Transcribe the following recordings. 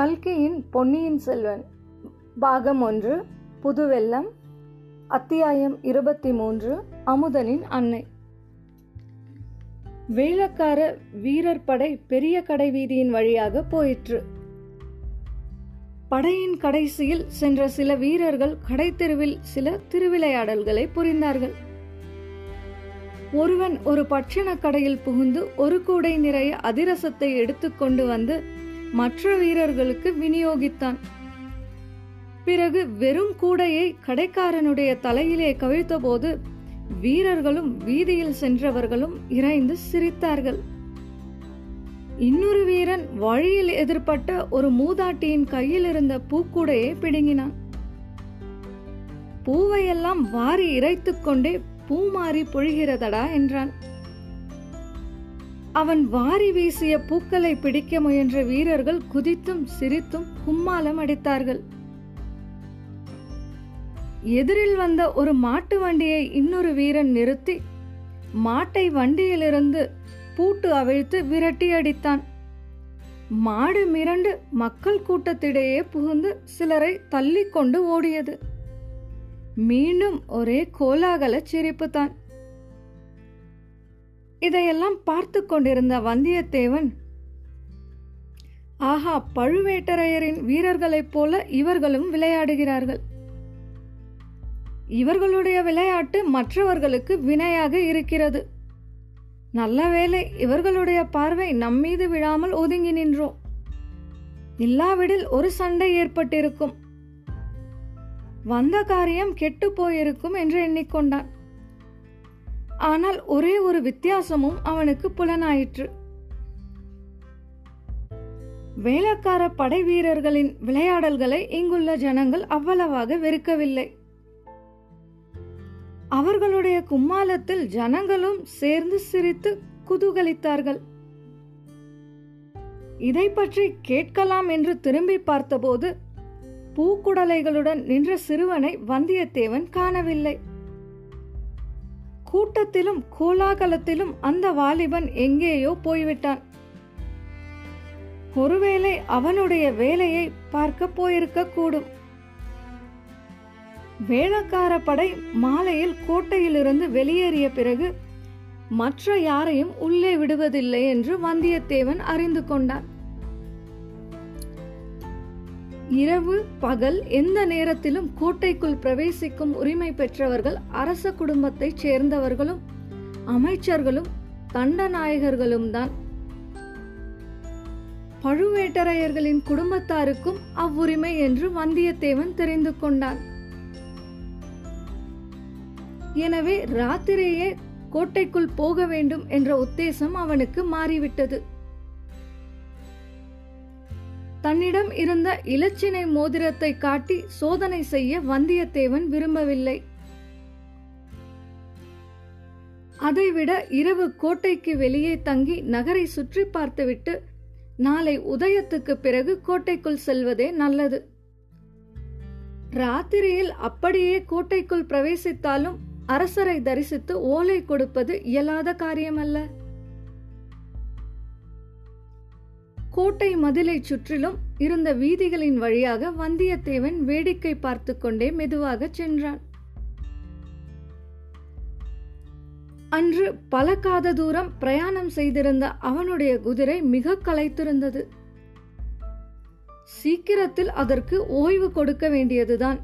கல்கியின் பொன்னியின் செல்வன் பாகம் ஒன்று புதுவெல்லம் அத்தியாயம் இருபத்தி மூன்று அமுதனின் அன்னை. வேளக்கார வீரர் படை பெரிய கடை வீதியின் வழியாக போயிற்று. படையின் கடைசியில் சென்ற சில வீரர்கள் கடைத்தெருவில் சில திருவிளையாடல்களை புரிந்தார்கள். ஒருவன் ஒரு பட்சண கடையில் புகுந்து ஒரு கூடை நிறைய அதிரசத்தை எடுத்துக்கொண்டு வந்து மற்ற வீரர்களுக்கு விநியோகித்தான். பிறகு வெறும் கூடையை கடைக்காரனுடைய தலையிலே கவிழ்த்தபோது வீரர்களும் வீதியில் சென்றவர்களும் இறைந்து சிரித்தார்கள். இன்னொரு வீரன் வழியில் எதிர்பட்ட ஒரு மூதாட்டியின் கையில் இருந்த பூக்கூடையை பிடுங்கினான். பூவையெல்லாம் வாரி இறைத்துக்கொண்டே பூமாறி பொழிகிறதடா என்றான். அவன் வாரி வீசிய பூக்களை பிடிக்க முயன்ற வீரர்கள் குதித்தும் சிரித்தும் கும்மாலம் அடித்தார்கள். எதிரில் வந்த ஒரு மாட்டு வண்டியை இன்னொரு வீரன் நிறுத்தி மாட்டை வண்டியிலிருந்து பூட்டு அவிழ்த்து விரட்டி அடித்தான். மாடு மிரண்டு மக்கள் கூட்டத்திடையே புகுந்து சிலரை தள்ளி கொண்டு ஓடியது. மீண்டும் ஒரே கோலாகல சிரிப்பு தான் இதையெல்லாம் பார்த்து கொண்டிருந்த வந்தியத்தேவன் ஆஹா பழுவேட்டரையரின் வீரர்களைப் போல இவர்களும் விளையாடுகிறார்கள். இவர்களுடைய விளையாட்டு மற்றவர்களுக்கு வினையாக இருக்கிறது. நல்ல வேளை இவர்களுடைய பார்வை நம்மீது விழாமல் ஒதுங்கி நின்றோம். இல்லாவிடில் ஒரு சண்டை ஏற்பட்டிருக்கும். வந்த காரியம் கெட்டு போயிருக்கும் என்று எண்ணிக்கொண்டான். ஆனால் ஒரே ஒரு வித்தியாசமும் அவனுக்கு புலனாயிற்று. வேளக்கார படை வீரர்களின் விளையாடல்களை இங்குள்ள ஜனங்கள் அவ்வளவாக வெறுக்கவில்லை. அவர்களுடைய கும்மாலத்தில் ஜனங்களும் சேர்ந்து சிரித்து குதூகலித்தார்கள். இதை பற்றி கேட்கலாம் என்று திரும்பி பார்த்தபோது பூக்குடலைகளுடன் நின்ற சிறுவனை வந்தியத்தேவன் காணவில்லை. கூட்டத்திலும் கோலாகலத்திலும் அந்த வாலிபன் எங்கேயோ போய்விட்டான். ஒருவேளை அவனுடைய வேலையை பார்க்க போயிருக்க கூடும். வேளக்கார படை மாலையில் கோட்டையிலிருந்து வெளியேறிய பிறகு மற்ற யாரையும் உள்ளே விடுவதில்லை என்று வந்தியத்தேவன் அறிந்து கொண்டான். இரவு பகல் எந்த நேரத்திலும் கோட்டைக்குள் பிரவேசிக்கும் உரிமை பெற்றவர்கள் அரச குடும்பத்தைச் சேர்ந்தவர்களும் அமைச்சர்களும் தண்டநாயகர்களும் தான். பழுவேட்டரையர்களின் குடும்பத்தாருக்கும் அவ்வுரிமை என்று வந்தியத்தேவன் தெரிந்து கொண்டான். எனவே ராத்திரியே கோட்டைக்குள் போக வேண்டும் என்ற உத்தேசம் அவனுக்கு மாறிவிட்டது. தன்னிடம் இருந்த இலச்சினை மோதிரத்தை காட்டி சோதனை செய்ய வந்தியத்தேவன் விரும்பவில்லை. அதைவிட இரவு கோட்டைக்கு வெளியே தங்கி நகரை சுற்றி பார்த்துவிட்டு நாளை உதயத்துக்கு பிறகு கோட்டைக்குள் செல்வதே நல்லது. ராத்திரியில் அப்படியே கோட்டைக்குள் பிரவேசித்தாலும் அரசரை தரிசித்து ஓலை கொடுப்பது இயலாத காரியமல்ல. கோட்டை மதிலைச் சுற்றிலும் இருந்த வீதிகளின் வழியாக வந்தியத்தேவன் வேடிக்கை பார்த்து கொண்டே மெதுவாக சென்றான். அன்று பல காத தூரம் பிரயாணம் செய்திருந்த அவனுடைய குதிரை மிக களைத்திருந்தது. சீக்கிரத்தில் அதற்கு ஓய்வு கொடுக்க வேண்டியதுதான்.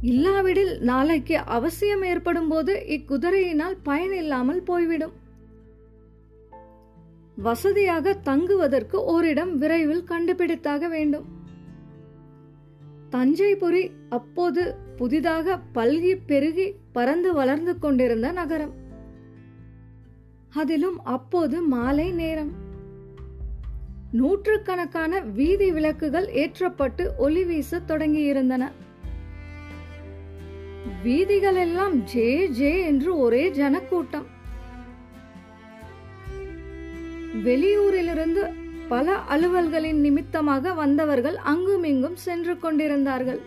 இல்லாவிடில் நாளைக்கு அவசியம் ஏற்படும் போது இக்குதிரையினால் பயனில்லாமல் போய்விடும். வசதியாக தங்குவதற்கு ஓரிடம் விரைவில் கண்டுபிடித்தாக வேண்டும். தஞ்சைபுரி அப்போது புதிதாக பல்கி பெருகி பறந்து வளர்ந்து கொண்டிருந்த நகரம். அதிலும் அப்போது மாலை நேரம். நூற்றுக்கணக்கான வீதி விளக்குகள் ஏற்றப்பட்டு ஒளி வீச தொடங்கியிருந்தன. வீதிகள் எல்லாம் ஜே ஜே என்று ஒரே ஜனக்கூட்டம். வெளியூரிலிருந்து பல அலுவல்களின் நிமித்தமாக வந்தவர்கள் அங்கும் இங்கும் சென்று கொண்டிருந்தார்கள்.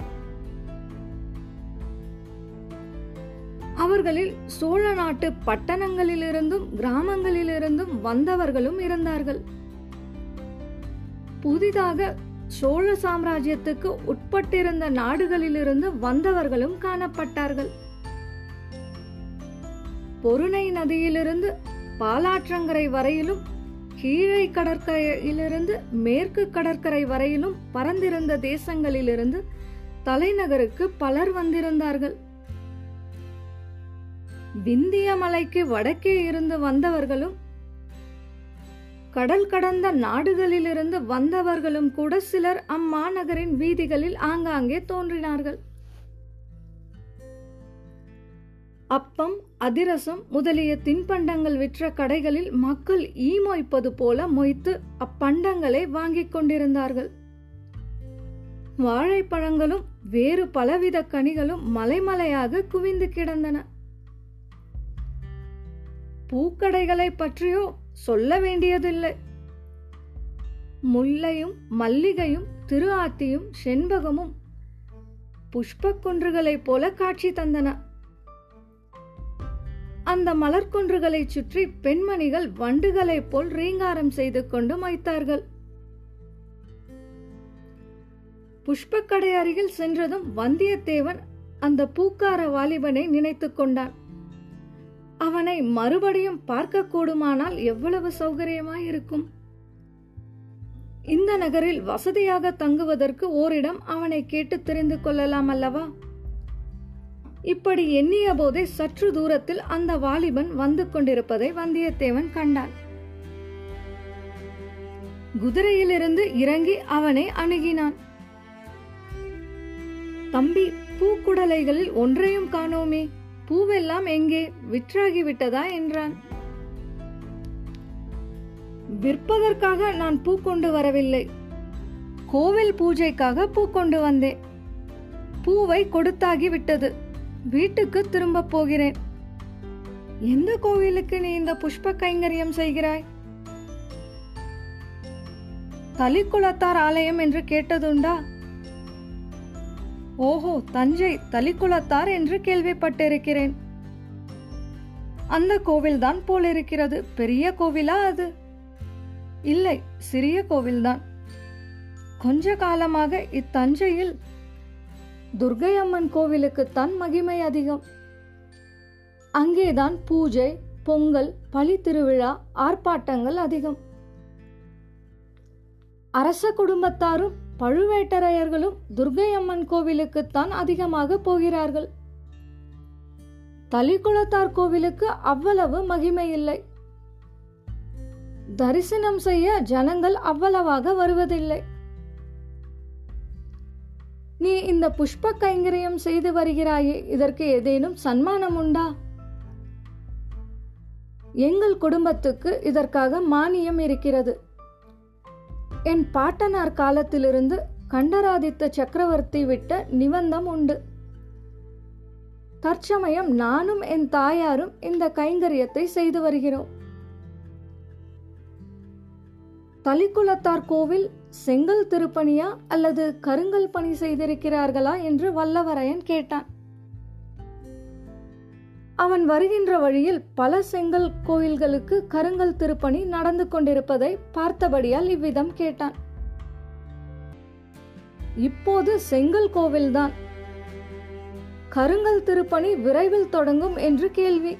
அவர்களில் சோழ நாட்டு பட்டணங்களிலிருந்தும் கிராமங்களிலிருந்தும் வந்தவர்களும் இருந்தார்கள். புதிதாக சோழ சாம்ராஜ்யத்துக்கு உட்பட்டிருந்த நாடுகளிலிருந்து வந்தவர்களும் காணப்பட்டார்கள். பொருணை நதியிலிருந்து பாலாற்றங்கரை வரையிலும் கீழே கடற்கரையிலிருந்து மேற்கு கடற்கரை வரையிலும் பறந்திருந்த தேசங்களிலிருந்து தலைநகருக்கு பலர் வந்திருந்தார்கள். விந்திய மலைக்கு வடக்கே இருந்து வந்தவர்களும் கடல் கடந்த நாடுகளிலிருந்து வந்தவர்களும் கூட சிலர் அம்மாநகரின் வீதிகளில் ஆங்காங்கே தோன்றினார்கள். அப்பம் அதிரசம் முதலிய தின்பண்டங்கள் விற்ற கடைகளில் மக்கள் ஈ மொய்ப்பது போல மொய்த்து அப்பண்டங்களை வாங்கிக் கொண்டிருந்தார்கள். வாழைப்பழங்களும் வேறு பலவித கனிகளும் மலைமலையாக குவிந்து கிடந்தன. பூக்கடைகளை பற்றியோ சொல்ல வேண்டியதில்லை. முல்லையும் மல்லிகையும் திரு ஆத்தியும் செண்பகமும் புஷ்பக் குன்றுகளைப் போல காட்சி தந்தன. அந்த மலர்குன்றுகளை சுற்றி பெண்மணிகள் வண்டுகளைப் போல் ரீங்காரம் செய்து கொண்டு மைத்தார்கள் புஷ்பக்கடை அருகில் சென்றதும் வந்தியத்தேவன் அந்த பூக்கார வாலிபனை நினைத்துக் கொண்டான். அவனை மறுபடியும் பார்க்க கூடுமானால் எவ்வளவு சௌகரியமாய் இருக்கும். இந்த நகரில் வசதியாக தங்குவதற்கு ஓரிடம் அவனை கேட்டு தெரிந்து கொள்ளலாம் அல்லவா? இப்படி எண்ணிய போதே சற்று தூரத்தில் அந்த வாலிபன் வந்து கொண்டிருப்பதை வந்தியத்தேவன் கண்டான். குதிரையிலிருந்து இறங்கி அவனை அணுகினான். தம்பி பூக்குடலைகளில் ஒன்றையும் காணோமே. பூவெல்லாம் எங்கே? விற்றாகி விட்டதா என்றான். விற்பதற்காக நான் பூ கொண்டு வரவில்லை. கோவில் பூஜைக்காக பூ கொண்டு வந்தேன். பூவை கொடுத்தாகி விட்டது வீட்டுக்கு திரும்ப போகிறேன். எந்த கோவிலுக்கு நீ இந்த புஷ்ப கைங்கரியம் செய்கிறாய்? தலிக்குளத்தார் ஆலயம் என்று கேட்டதுண்டா? ஓஹோ தஞ்சை தலிக்குளத்தார் என்று கேள்விப்பட்டிருக்கிறேன். அந்த கோவில்தான் போலிருக்கிறது. பெரிய கோவிலா அது? இல்லை சிறிய கோவில்தான். கொஞ்ச காலமாக இத்தஞ்சையில் துர்கை அம்மன் கோவிலுக்குத்தான் மகிமை அதிகம். அங்கேதான் பூஜை பொங்கல் பழி திருவிழா ஆர்ப்பாட்டங்கள் அதிகம். அரச குடும்பத்தாரும் பழுவேட்டரையர்களும் துர்கை அம்மன் கோவிலுக்குத்தான் அதிகமாக போகிறார்கள். தலிக்குளத்தார் கோவிலுக்கு அவ்வளவு மகிமை இல்லை. தரிசனம் செய்ய ஜனங்கள் அவ்வளவாக வருவதில்லை. நீ இந்த புஷ்ப கைங்கரியம் செய்து வருகிறாயே இதற்கு ஏதேனும் சன்மானம் உண்டா எங்கள் குடும்பத்துக்கு இதற்காக மானியம் இருக்கிறது. என் பாட்டனார் காலத்திலிருந்து கண்டராதித்த சக்கரவர்த்தி விட்ட நிபந்தம் உண்டு. தற்சமயம் நானும் என் தாயாரும் இந்த கைங்கரியத்தை செய்து வருகிறோம். தலிக்குலத்தார் கோவில் செங்கல் திருப்பணியா அல்லது கருங்கல் பணி செய்திருக்கிறார்களா என்று வல்லவரையன் கேட்டான். அவன் வருகின்ற வழியில் பல செங்கல் கோயில்களுக்கு கருங்கல் திருப்பணி நடந்து கொண்டிருப்பதை பார்த்தபடியால் இவ்விதம் கேட்டான். இப்போது செங்கல் கோவில்தான். கருங்கல் திருப்பணி விரைவில் தொடங்கும் என்று கேள்வி.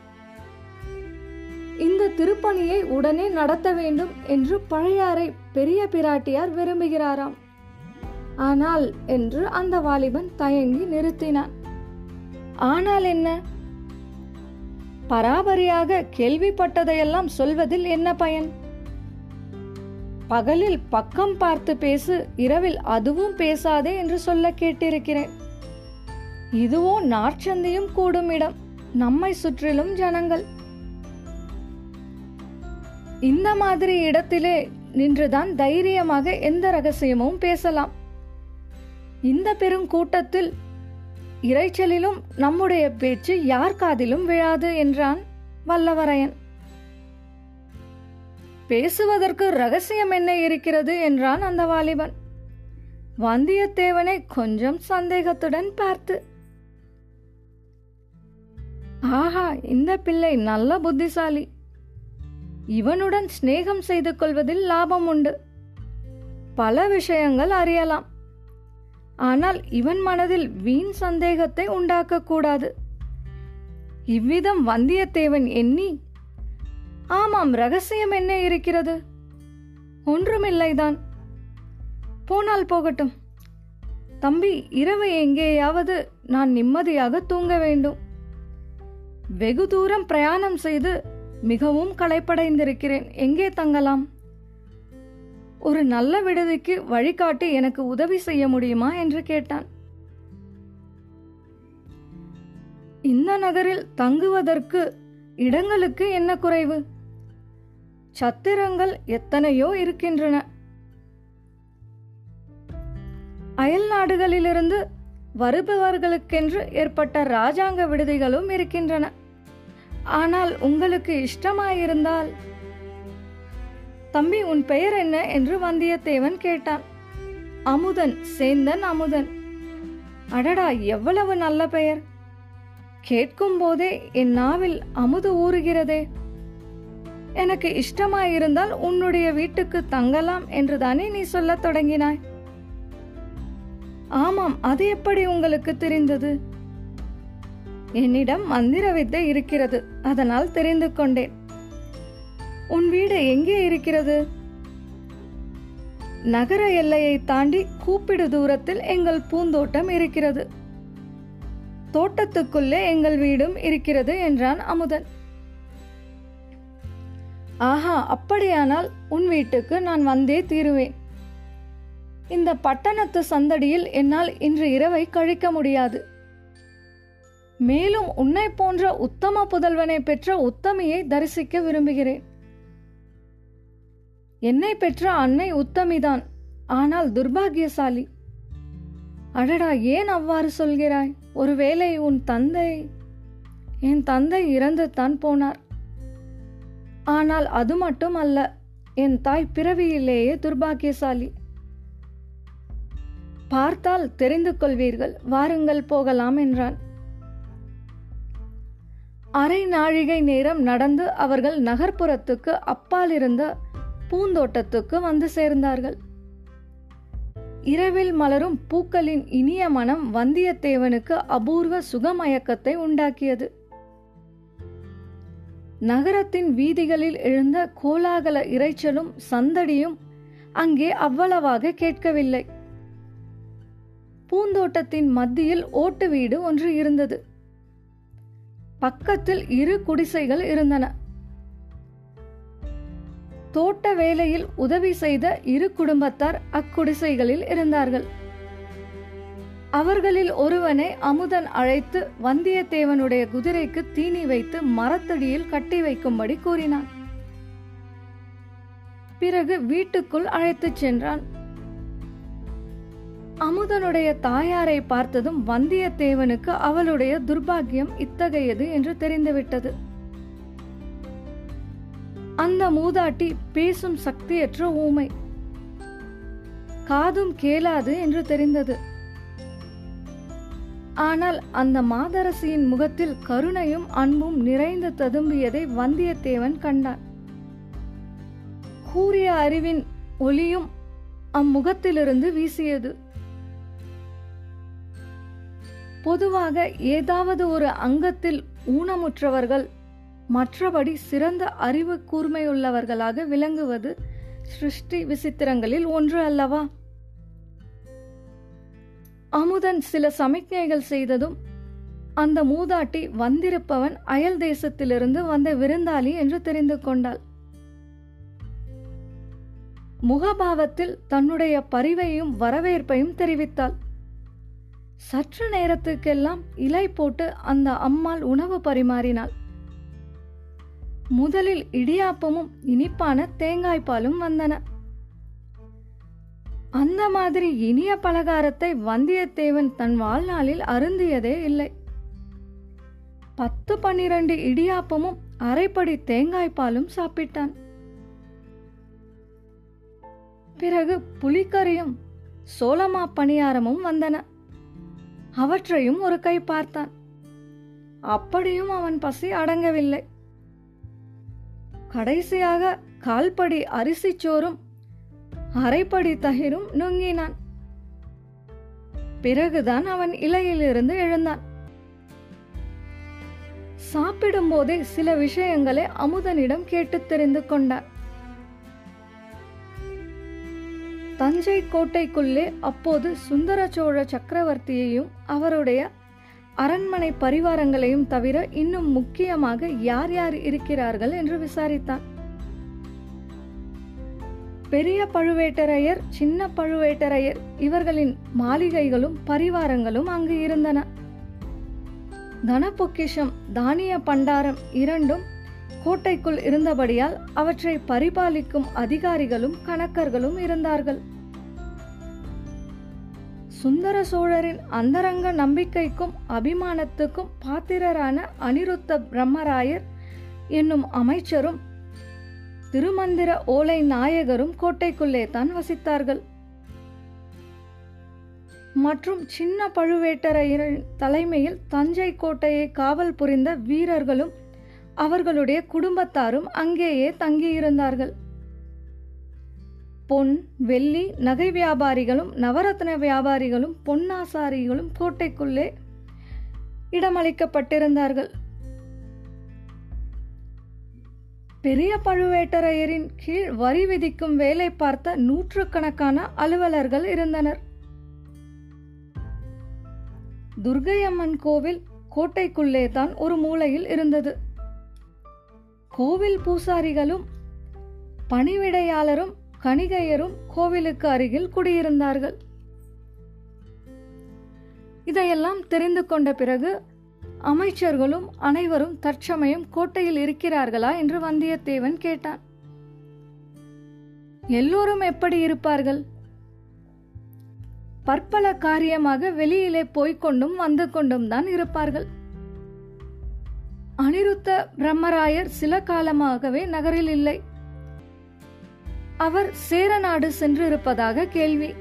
இந்த திருப்பணியை உடனே நடத்த வேண்டும் என்று பழையாறை பெரிய பிராட்டியார் விரும்புகிறாராம். ஆனால் என்று அந்த வாலிபன் தயங்கி நிறுத்தினான். ஆனால் என்ன? பராபரியாக கேள்விப்பட்டதையெல்லாம் சொல்வதில் என்ன பயன்? பகலில் பக்கம் பார்த்து பேசு இரவில் அதுவும் பேசாதே என்று சொல்ல கேட்டிருக்கிறேன். இதுவோ நார்ச்சந்தியும் கூடும் இடம். நம்மை சுற்றிலும் ஜனங்கள். இந்த மாதிரி இடத்திலே நின்றுதான் தைரியமாக எந்த ரகசியமும் பேசலாம். இந்த பெரும் கூட்டத்தில் இறைச்சலிலும் நம்முடைய பேச்சு யார் காதிலும் விழாது என்றான் வல்லவரையன். பேசுவதற்கு ரகசியம் என்ன இருக்கிறது என்றான் அந்த வாலிபன். வந்தியத்தேவனை கொஞ்சம் சந்தேகத்துடன் பார்த்து ஆஹா இந்த பிள்ளை நல்ல புத்திசாலி. இவனுடன் சிநேகம் செய்து கொள்வதில் லாபம் உண்டு. பல விஷயங்கள் அறியலாம். ஆனால் இவன் மனதில் வீண் சந்தேகத்தை உண்டாக்கக்கூடாது. இவ்விதம் வந்தியத்தேவன் எண்ணி ஆமாம் ரகசியம் என்ன இருக்கிறது? ஒன்றுமில்லைதான். போனால் போகட்டும். தம்பி இரவு எங்கேயாவது நான் நிம்மதியாக தூங்க வேண்டும். வெகு தூரம் பிரயாணம் செய்து மிகவும் களைப்படைந்திருக்கிறேன். எங்கே தங்கலாம்? ஒரு நல்ல விடுதிக்கு வழிகாட்டி எனக்கு உதவி செய்ய முடியுமா? என்று கேட்டான். இந்த நகரில் தங்குவதற்கு இடங்களுக்கு என்ன குறைவு? சத்திரங்கள் எத்தனையோ இருக்கின்றன. அயல் நாடுகளிலிருந்து வருபவர்களுக்கென்று ஏற்பட்ட ராஜாங்க விடுதிகளும் இருக்கின்றன. ஆனால் உங்களுக்கு இஷ்டமாயிருந்தால். தம்பி உன் பெயர் என்ன? என்று வந்தியத்தேவன் கேட்டான். அமுதன் சேந்தன் அமுதன். அடடா எவ்வளவு நல்ல பெயர். கேட்கும் போதே என் நாவில் அமுது ஊறுகிறதே. எனக்கு இஷ்டமாயிருந்தால் உன்னுடைய வீட்டுக்கு தங்கலாம் என்று தானே நீ சொல்லத் தொடங்கினாய். ஆமாம் அது எப்படி உங்களுக்கு தெரிந்தது? என்னிடம் மந்திர வித்தை இருக்கிறது. அதனால் தெரிந்து கொண்டேன். உன் வீடு எங்கே இருக்கிறது? நகர எல்லையை தாண்டி கூப்பிடு தூரத்தில் எங்கள் பூந்தோட்டம் இருக்கிறது. தோட்டத்துக்குள்ளே எங்கள் வீடும் இருக்கிறது என்றான் அமுதன். ஆஹா அப்படியானால் உன் வீட்டுக்கு நான் வந்தே தீருவேன். இந்த பட்டணத்து சந்தடியில் என்னால் இன்று இரவை கழிக்க முடியாது. மேலும் உன்னை போன்ற உத்தம புதல்வனை பெற்ற உத்தமியை தரிசிக்க விரும்புகிறேன். என்னை பெற்ற அன்னை உத்தமிதான் ஆனால் துர்பாகியசாலி. அடடா ஏன் அவ்வாறு சொல்கிறாய்? ஒருவேளை உன் தந்தை என் தந்தை இறந்து தான் போனார். ஆனால் அது மட்டும் அல்ல என் தாய் பிறவியிலேயே துர்பாகியசாலி. பார்த்தால் தெரிந்து கொள்வீர்கள் வாருங்கள் போகலாம் என்றான். அரை நாழிகை நேரம் நடந்து அவர்கள் நகர்ப்புறத்துக்கு அப்பால் இருந்த பூந்தோட்டத்துக்கு வந்து சேர்ந்தார்கள். இரவில் மலரும் பூக்களின் இனிய மனம் வந்தியத்தேவனுக்கு அபூர்வ சுகமயக்கத்தை உண்டாக்கியது. நகரத்தின் வீதிகளில் எழுந்த கோலாகல இரைச்சலும் சந்தடியும் அங்கே அவ்வளவாக கேட்கவில்லை. பூந்தோட்டத்தின் மத்தியில் ஓட்டு வீடு ஒன்று இருந்தது. பக்கத்தில் இரு குடிசைகள் இருந்தன. தோட்ட வேலையில் உதவி செய்த இரு குடும்பத்தார் அக்குடிசைகளில் இருந்தார்கள். அவர்களில் ஒருவனை அமுதன் அழைத்து வந்தியத்தேவனுடைய குதிரைக்கு தீனி வைத்து மரத்தடியில் கட்டி வைக்கும்படி கூறினான். பிறகு வீட்டுக்குள் அழைத்துச் சென்றான். அமுதனுடைய தாயாரை பார்த்ததும் வந்தியத்தேவனுக்கு அவளுடைய துர்பாக்கியம் இத்தகையது என்று தெரிந்துவிட்டது. அந்த மூதாட்டி பேசும் சக்தியற்ற ஊமை. காதும் கேளாது என்று தெரிந்தது. ஆனால் அந்த மாதரசியின் முகத்தில் கருணையும் அன்பும் நிறைந்து ததும்பியதை வந்தியத்தேவன் கண்டான். கூறிய அறிவின் ஒளியும் அம்முகத்திலிருந்து வீசியது. பொதுவாக ஏதாவது ஒரு அங்கத்தில் ஊனமுற்றவர்கள் மற்றபடி சிறந்த அறிவு கூர்மையுள்ளவர்களாக விளங்குவது சிருஷ்டி விசித்திரங்களில் ஒன்று அல்லவா? அமுதன் சில சமிக்ஞைகள் செய்ததும் அந்த மூதாட்டி வந்திருப்பவன் அயல் தேசத்திலிருந்து வந்த விருந்தாளி என்று தெரிந்து கொண்டாள். முகபாவத்தில் தன்னுடைய பரிவையும் வரவேற்பையும் தெரிவித்தாள். சற்று நேரத்துக்கெல்லாம் இலை போட்டு அந்த அம்மாள் உணவு பரிமாறினாள். முதலில் இடியாப்பமும் இனிப்பான தேங்காய் பாலும் வந்தன. அந்த மாதிரி இனிய பலகாரத்தை வந்தியத்தேவன் தன் வாழ்நாளில் அருந்தியதே இல்லை. பத்து பன்னிரண்டு இடியாப்பமும் அரைப்படி தேங்காய் பாலும் சாப்பிட்டான். பிறகு புலிக்கறியும் சோளமா பணியாரமும் வந்தன. அவற்றையும் ஒரு கை பார்த்தான். அப்படியும் அவன் பசி அடங்கவில்லை. கடைசியாக கால்படி அரிசிச்சோறும் அரைப்படி தகிரும் நுங்கினான். பிறகுதான் அவன் இலையிலிருந்து எழுந்தான். சாப்பிடும் போதே சில விஷயங்களை அமுதனிடம் கேட்டு தெரிந்து கொண்டான். தஞ்சை கோட்டைக்குள்ளே அப்போது சுந்தர சோழ சக்கரவர்த்தியையும் அவருடைய அரண்மனை பரிவாரங்களையும் தவிர இன்னும் முக்கியமாக யார் யார் இருக்கிறார்கள் என்று விசாரித்தான். பெரிய பழுவேட்டரையர் சின்ன பழுவேட்டரையர் இவர்களின் மாளிகைகளும் பரிவாரங்களும் அங்கு இருந்தன. தன பொக்கிஷம் தானிய பண்டாரம் இரண்டும் கோட்டைக்குள் இருந்தபடியால் அவற்றை பரிபாலிக்கும் அதிகாரிகளும் கணக்கர்களும் இருந்தார்கள். சுந்தர சோழரின் அந்தரங்க நம்பிக்கைக்கும் அபிமானத்துக்கும் பாத்திரரான அனிருத்த பிரம்மராயர் என்னும் அமைச்சரும் திருமந்திர ஓலை நாயகரும் கோட்டைக்குள்ளே தான் வசித்தார்கள். மற்றும் சின்ன பழுவேட்டரையரின் தலைமையில் தஞ்சை கோட்டையை காவல் புரிந்த வீரர்களும் அவர்களுடைய குடும்பத்தாரும் அங்கேயே தங்கியிருந்தார்கள். பொன் வெள்ளி நகை வியாபாரிகளும் நவரத்ன வியாபாரிகளும் பொன்னாசாரிகளும் கோட்டைக்குள்ளே இடமளிக்கப்பட்டிருந்தார்கள். பெரிய பழுவேட்டரையரின் கீழ் வரி விதிக்கும் வேலை பார்த்த நூற்றுக்கணக்கான அலுவலர்கள் இருந்தனர். துர்கையம்மன் கோவில் கோட்டைக்குள்ளே தான் ஒரு மூலையில் இருந்தது. கோவில் பூசாரிகளும் பணிவிடையாளரும் கணிகையரும் கோவிலுக்கு அருகில் குடியிருந்தார்கள். இதையெல்லாம் தெரிந்து கொண்ட பிறகு அமைச்சர்களும் அனைவரும் தற்சமயம் கோட்டையில் இருக்கிறார்களா என்று வந்தியத்தேவன் கேட்டான். எல்லோரும் எப்படி இருப்பார்கள்? பற்பல காரியமாக வெளியிலே போய்க் கொண்டும் வந்து கொண்டும் தான் இருப்பார்கள். அனிருத்த பிரம்மராயர் சில காலமாகவே நகரில் இல்லை. அவர் சேரநாடு சென்றிருப்பதாக கேள்வி.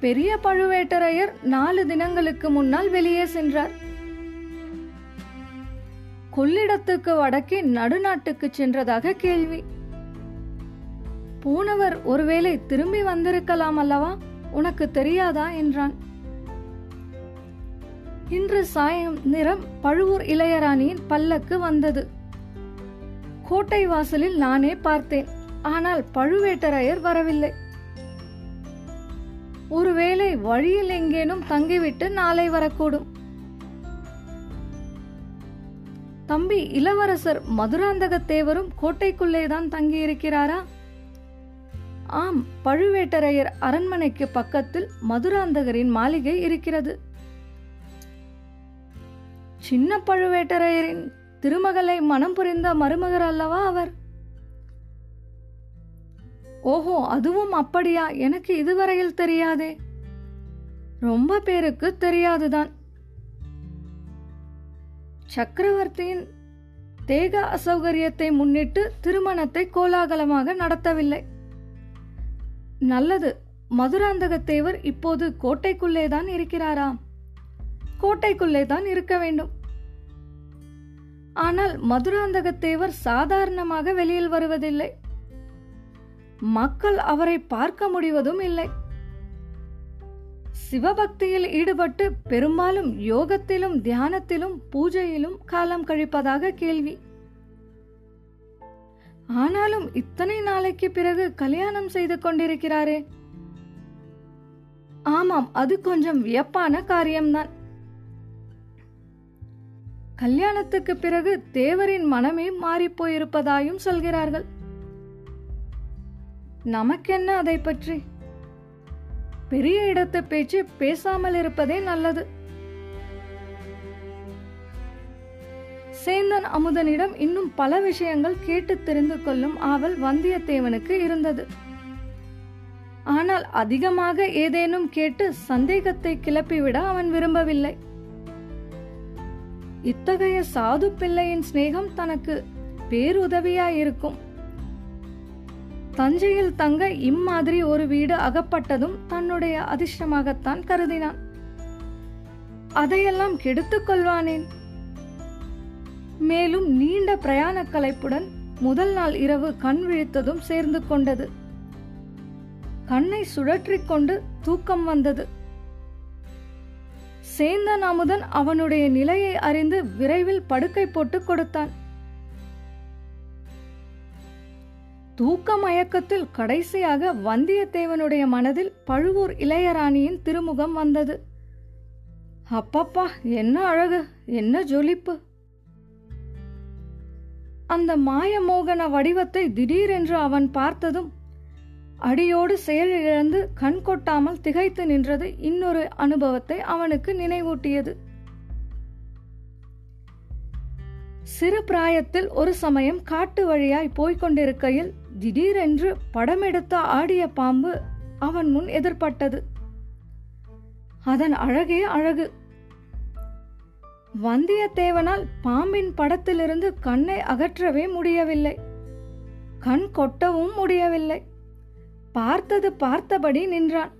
பெரிய பழுவேட்டரையர் நாலு தினங்களுக்கு முன்னால் வெளியே சென்றார். கொள்ளிடத்துக்கு வடக்கே நடுநாட்டுக்கு சென்றதாக கேள்வி. போனவர் ஒருவேளை திரும்பி வந்திருக்கலாம் அல்லவா? உனக்கு தெரியாதா? என்றான். இன்று சாயம் நிறம் பழுவூர் இளையராணியின் பல்லக்கு வந்தது. கோட்டை வாசலில் நானே பார்த்தேன். ஆனால் பழுவேட்டரையர் வரவில்லை. ஒருவேளை வழியில் எங்கேனும் தங்கிவிட்டு நாளை வரக்கூடும். தம்பி இளவரசர் மதுராந்தகத்தேவரும் கோட்டைக்குள்ளேதான் தங்கியிருக்கிறாரா? ஆம் பழுவேட்டரையர் அரண்மனைக்கு பக்கத்தில் மதுராந்தகரின் மாளிகை இருக்கிறது. சின்ன பழுவேட்டரையரின் திருமகளை மனம் புரிந்த மருமகர் அல்லவா அவர்? ஓஹோ அதுவும் அப்படியா? எனக்கு இதுவரையில் தெரியாதே. ரொம்ப பேருக்கு தெரியாதுதான். சக்கரவர்த்தியின் தேக அசௌகரியத்தை முன்னிட்டு திருமணத்தை கோலாகலமாக நடத்தவில்லை. நல்லது மதுராந்தகத்தேவர் இப்போது கோட்டைக்குள்ளே தான் இருக்கிறாரா கோட்டைக்குள்ளே தான் இருக்க வேண்டும். ஆனால் மதுராந்தகத்தேவர் சாதாரணமாக வெளியில் வருவதில்லை. மக்கள் அவரை பார்க்க முடிவதும் இல்லை. சிவபக்தியில் ஈடுபட்டு பெரும்பாலும் யோகத்திலும் தியானத்திலும் பூஜையிலும் காலம் கழிப்பதாக கேள்வி. ஆனாலும் இத்தனை நாளைக்கு பிறகு கல்யாணம் செய்து கொண்டிருக்கிறாரே? ஆமாம் அது கொஞ்சம் வியப்பான காரியம்தான். கல்யாணத்துக்கு பிறகு தேவரின் மனமே மாறிப் போயிருப்பதாயும் சொல்கிறார்கள். நமக்கென்ன அதை பற்றி? பெரிய இடத்து பேச்சு பேசாமல் இருப்பதே நல்லது. சேந்தன் அமுதனிடம் இன்னும் பல விஷயங்கள் கேட்டு தெரிந்து கொள்ளும் ஆவல் வந்தியத்தேவனுக்கு இருந்தது. ஆனால் அதிகமாக ஏதேனும் கேட்டு சந்தேகத்தை கிளப்பிவிட அவன் விரும்பவில்லை. இத்தகைய சாது பிள்ளையின் சிநேகம் தனக்கு பேருதவியாயிருக்கும். தஞ்சையில் தங்க இம்மாதிரி ஒரு வீடு அகப்பட்டதும் தன்னுடைய அதிர்ஷ்டமாகத்தான் கருதினான். அதையெல்லாம் கெடுத்துக் கொள்வானேன்? மேலும் நீண்ட பிரயாண கலைப்புடன் முதல் நாள் இரவு கண் விழித்ததும் சேர்ந்து கொண்டது. கண்ணை சுழற்றிக்கொண்டு தூக்கம் வந்தது. சேந்தன் அமுதன் அவனுடைய நிலையை அறிந்து விரைவில் படுக்கை போட்டு கொடுத்தான். தூக்க மயக்கத்தில் கடைசியாக வந்தியத்தேவனுடைய மனதில் பழுவூர் இளையராணியின் திருமுகம் வந்தது. அப்பப்பா என்ன அழகு என்ன ஜொலிப்பு! அந்த மாயமோகன வடிவத்தை திடீரென்று அவன் பார்த்ததும் அடியோடு செயலிழந்து கண் கொட்டாமல் திகைத்து நின்றது இன்னொரு அனுபவத்தை அவனுக்கு நினைவூட்டியது. சிறு பிராயத்தில் ஒரு சமயம் காட்டு வழியாய் போய்க் கொண்டிருக்கையில் திடீரென்று படமெடுத்த ஆடிய பாம்பு அவன் முன் எதிர்பட்டது. அதன் அழகே அழகு. வந்தியத்தேவனால் பாம்பின் படத்திலிருந்து கண்ணை அகற்றவே முடியவில்லை. கண் கொட்டவும் முடியவில்லை. பார்த்தது பார்த்தபடி நின்றான்.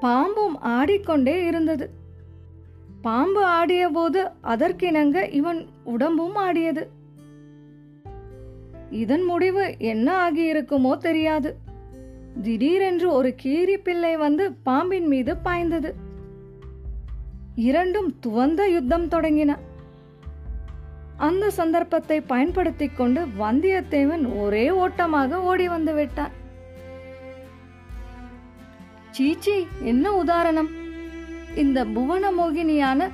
பாம்பும் ஆடிக்கொண்டே இருந்தது. பாம்பு ஆடிய போது அதற்கிணங்க இவன் உடம்பும் ஆடியது. இதன் முடிவு என்ன ஆகியிருக்குமோ தெரியாது. திடீரென்று ஒரு கீரி பிள்ளை வந்து பாம்பின் மீது பாய்ந்தது. இரண்டும் துவந்த யுத்தம் தொடங்கின. அந்த சந்தர்ப்பத்தை பயன்படுத்திக் கொண்டு வந்தியத்தேவன் ஒரே ஓட்டமாக ஓடி வந்து விட்டான். சீச்சி என்ன உதாரணம்? இந்த புவன மோகினியான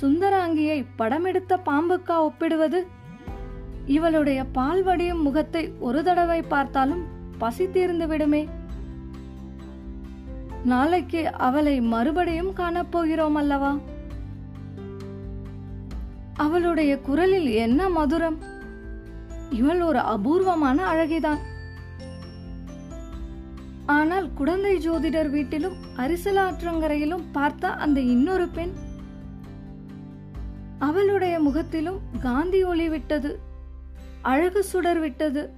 சுந்தராங்கியை படமெடுத்த பாம்புக்கா ஒப்பிடுவது? இவளுடைய பால் வடியும் முகத்தை ஒரு தடவை பார்த்தாலும் பசி தீர்ந்து விடுமே. நாளைக்கு அவளை மறுபடியும் காணப்போகிறோம் அல்லவா? அவளுடைய குரலில் என்ன மதுரம்? இவள் ஒரு அபூர்வமான அழகிதான். ஆனால் குழந்தை ஜோதிடர் வீட்டிலும் அரிசலாற்றங்கரையிலும் பார்த்த அந்த இன்னொரு பெண். அவளுடைய முகத்திலும் காந்தி ஒளி விட்டது அழகு சுடர் விட்டது.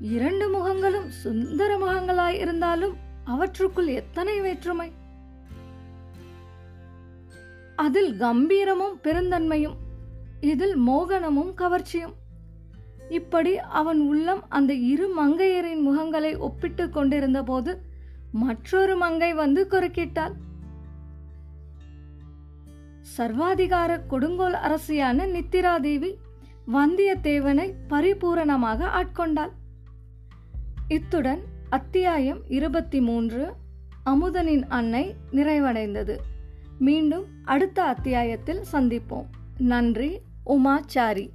இரண்டு முகங்களும் சுந்தர முகங்களாய் இருந்தாலும் அவற்றுக்குள் எத்தனை வேற்றுமை? அதில் கம்பீரமும் பெருந்தன்மையும் இதில் மோகனமும் கவர்ச்சியும். இப்படி அவன் உள்ளம் அந்த இரு மங்கையரின் முகங்களை ஒப்பிட்டு கொண்டிருந்த போது மற்றொரு மங்கை வந்து குறுக்கிட்டாள். சர்வாதிகார கொடுங்கோல் அரசியான நித்திராதேவி வந்தியத்தேவனை பரிபூரணமாக ஆட்கொண்டாள். இத்துடன் அத்தியாயம் இருபத்தி மூன்று அமுதனின் அன்னை நிறைவடைந்தது. மீண்டும் அடுத்த அத்தியாயத்தில் சந்திப்போம். நன்றி உமாச்சாரி.